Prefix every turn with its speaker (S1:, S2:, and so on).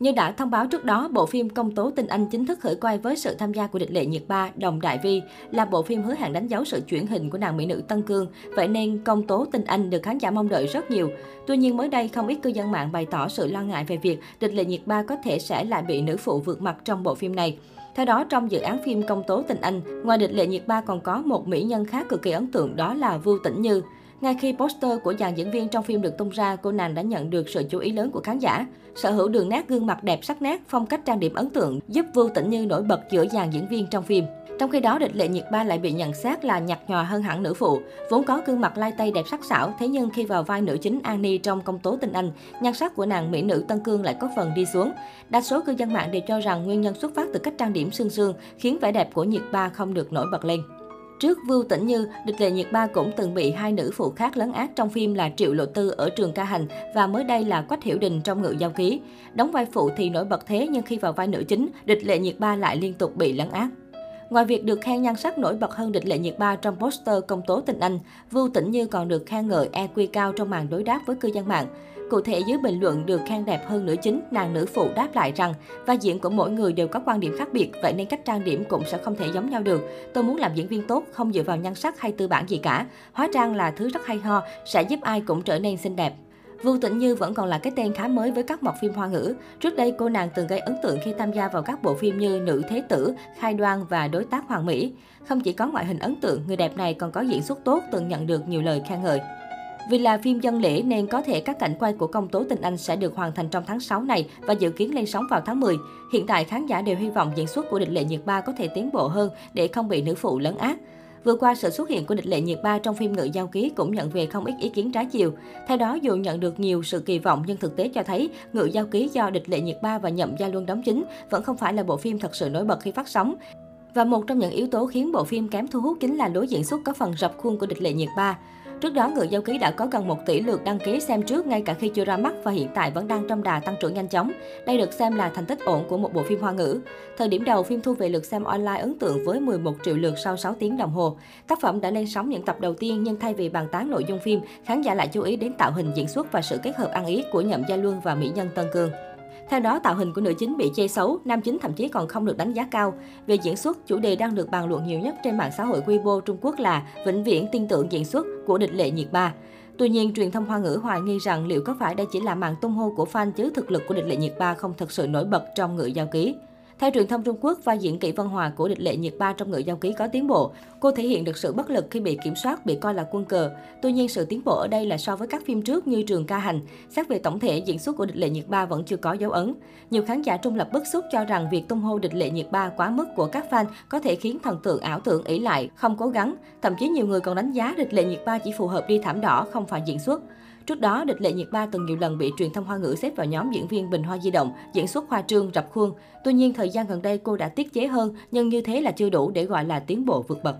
S1: Như đã thông báo trước đó, bộ phim Công tố Tinh Anh chính thức khởi quay với sự tham gia của địch lệ nhiệt ba, Đồng Đại Vi, là bộ phim hứa hẹn đánh dấu sự chuyển hình của nàng mỹ nữ Tân Cương. Vậy nên Công tố Tinh Anh được khán giả mong đợi rất nhiều. Tuy nhiên mới đây không ít cư dân mạng bày tỏ sự lo ngại về việc địch lệ nhiệt ba có thể sẽ lại bị nữ phụ vượt mặt trong bộ phim này. Theo đó, trong dự án phim Công tố Tình Anh, ngoài địch lệ nhiệt ba còn có một mỹ nhân khác cực kỳ ấn tượng đó là Vưu Tĩnh Như. Ngay khi poster của dàn diễn viên trong phim được tung ra, cô nàng đã nhận được sự chú ý lớn của khán giả. Sở hữu đường nét gương mặt đẹp sắc nét, phong cách trang điểm ấn tượng giúp Vưu Tĩnh Như nổi bật giữa dàn diễn viên trong phim. Trong khi đó, địch lệ nhiệt ba lại bị nhận xét là nhạt nhòa hơn hẳn nữ phụ. Vốn có gương mặt lai tây đẹp sắc sảo, thế nhưng khi vào vai nữ chính Annie trong công tố tình anh, nhan sắc của nàng mỹ nữ Tân Cương lại có phần đi xuống. Đa số cư dân mạng đều cho rằng nguyên nhân xuất phát từ cách trang điểm sương sương, khiến vẻ đẹp của nhiệt ba không được nổi bật lên. Trước Vưu Tĩnh Như, địch lệ nhiệt ba cũng từng bị hai nữ phụ khác lấn át trong phim là Triệu Lộ Tư ở trường ca hành và mới đây là Quách Hiểu Đình trong ngự giao ký. Đóng vai phụ thì nổi bật thế nhưng khi vào vai nữ chính, địch lệ nhiệt ba lại liên tục bị lấn át. Ngoài việc được khen nhan sắc nổi bật hơn địch lệ nhiệt ba trong poster công tố tình anh, Vu Tĩnh Như còn được khen ngợi EQ cao trong màn đối đáp với cư dân mạng. Cụ thể dưới bình luận được khen đẹp hơn nữ chính, nàng nữ phụ đáp lại rằng vai diễn của mỗi người đều có quan điểm khác biệt, vậy nên cách trang điểm cũng sẽ không thể giống nhau được. Tôi muốn làm diễn viên tốt, không dựa vào nhan sắc hay tư bản gì cả. Hóa trang là thứ rất hay ho, sẽ giúp ai cũng trở nên xinh đẹp. Vu Tĩnh Như vẫn còn là cái tên khá mới với các mọc phim hoa ngữ. Trước đây, cô nàng từng gây ấn tượng khi tham gia vào các bộ phim như Nữ Thế Tử, Khai Đoan và Đối tác Hoàng Mỹ. Không chỉ có ngoại hình ấn tượng, người đẹp này còn có diễn xuất tốt, từng nhận được nhiều lời khen ngợi. Vì là phim dân lễ nên có thể các cảnh quay của công tố tình anh sẽ được hoàn thành trong tháng 6 này và dự kiến lên sóng vào tháng 10. Hiện tại khán giả đều hy vọng diễn xuất của địch lệ nhiệt ba có thể tiến bộ hơn để không bị nữ phụ lấn át. Vừa qua, sự xuất hiện của địch lệ nhiệt ba trong phim Ngự Giao Ký cũng nhận về không ít ý kiến trái chiều. Theo đó, dù nhận được nhiều sự kỳ vọng nhưng thực tế cho thấy Ngự Giao Ký do địch lệ nhiệt ba và Nhậm Gia Luân đóng chính vẫn không phải là bộ phim thật sự nổi bật khi phát sóng. Và một trong những yếu tố khiến bộ phim kém thu hút chính là lối diễn xuất có phần rập khuôn của địch lệ nhiệt ba. Trước đó, người giao ký đã có gần 1 tỷ lượt đăng ký xem trước ngay cả khi chưa ra mắt và hiện tại vẫn đang trong đà tăng trưởng nhanh chóng. Đây được xem là thành tích ổn của một bộ phim hoa ngữ. Thời điểm đầu, phim thu về lượt xem online ấn tượng với 11 triệu lượt sau 6 tiếng đồng hồ. Tác phẩm đã lên sóng những tập đầu tiên nhưng thay vì bàn tán nội dung phim, khán giả lại chú ý đến tạo hình diễn xuất và sự kết hợp ăn ý của Nhậm Gia Luân và mỹ nhân Tân Cương. Theo đó, tạo hình của nữ chính bị chê xấu, nam chính thậm chí còn không được đánh giá cao. Về diễn xuất, chủ đề đang được bàn luận nhiều nhất trên mạng xã hội Weibo Trung Quốc là vĩnh viễn tin tưởng diễn xuất của địch lệ nhiệt ba. Tuy nhiên, truyền thông hoa ngữ hoài nghi rằng liệu có phải đây chỉ là màn tung hô của fan chứ thực lực của địch lệ nhiệt ba không thật sự nổi bật trong ngữ giao ký. Theo truyền thông Trung Quốc, vai diễn kỹ Văn Hòa của địch lệ nhiệt ba trong ngựa giao ký có tiến bộ. Cô thể hiện được sự bất lực khi bị kiểm soát, bị coi là quân cờ. Tuy nhiên, sự tiến bộ ở đây là so với các phim trước như Trường Ca Hành. Xét về tổng thể, diễn xuất của địch lệ nhiệt ba vẫn chưa có dấu ấn. Nhiều khán giả trung lập bức xúc cho rằng việc tung hô địch lệ nhiệt ba quá mức của các fan có thể khiến thần tượng ảo tưởng ỷ lại, không cố gắng. Thậm chí nhiều người còn đánh giá địch lệ nhiệt ba chỉ phù hợp đi thảm đỏ, không phải diễn xuất. Trước đó, địch lệ nhiệt ba từng nhiều lần bị truyền thông hoa ngữ xếp vào nhóm diễn viên bình hoa di động, diễn xuất hoa trương, rập khuôn. Tuy nhiên, thời gian gần đây cô đã tiết chế hơn, nhưng như thế là chưa đủ để gọi là tiến bộ vượt bậc.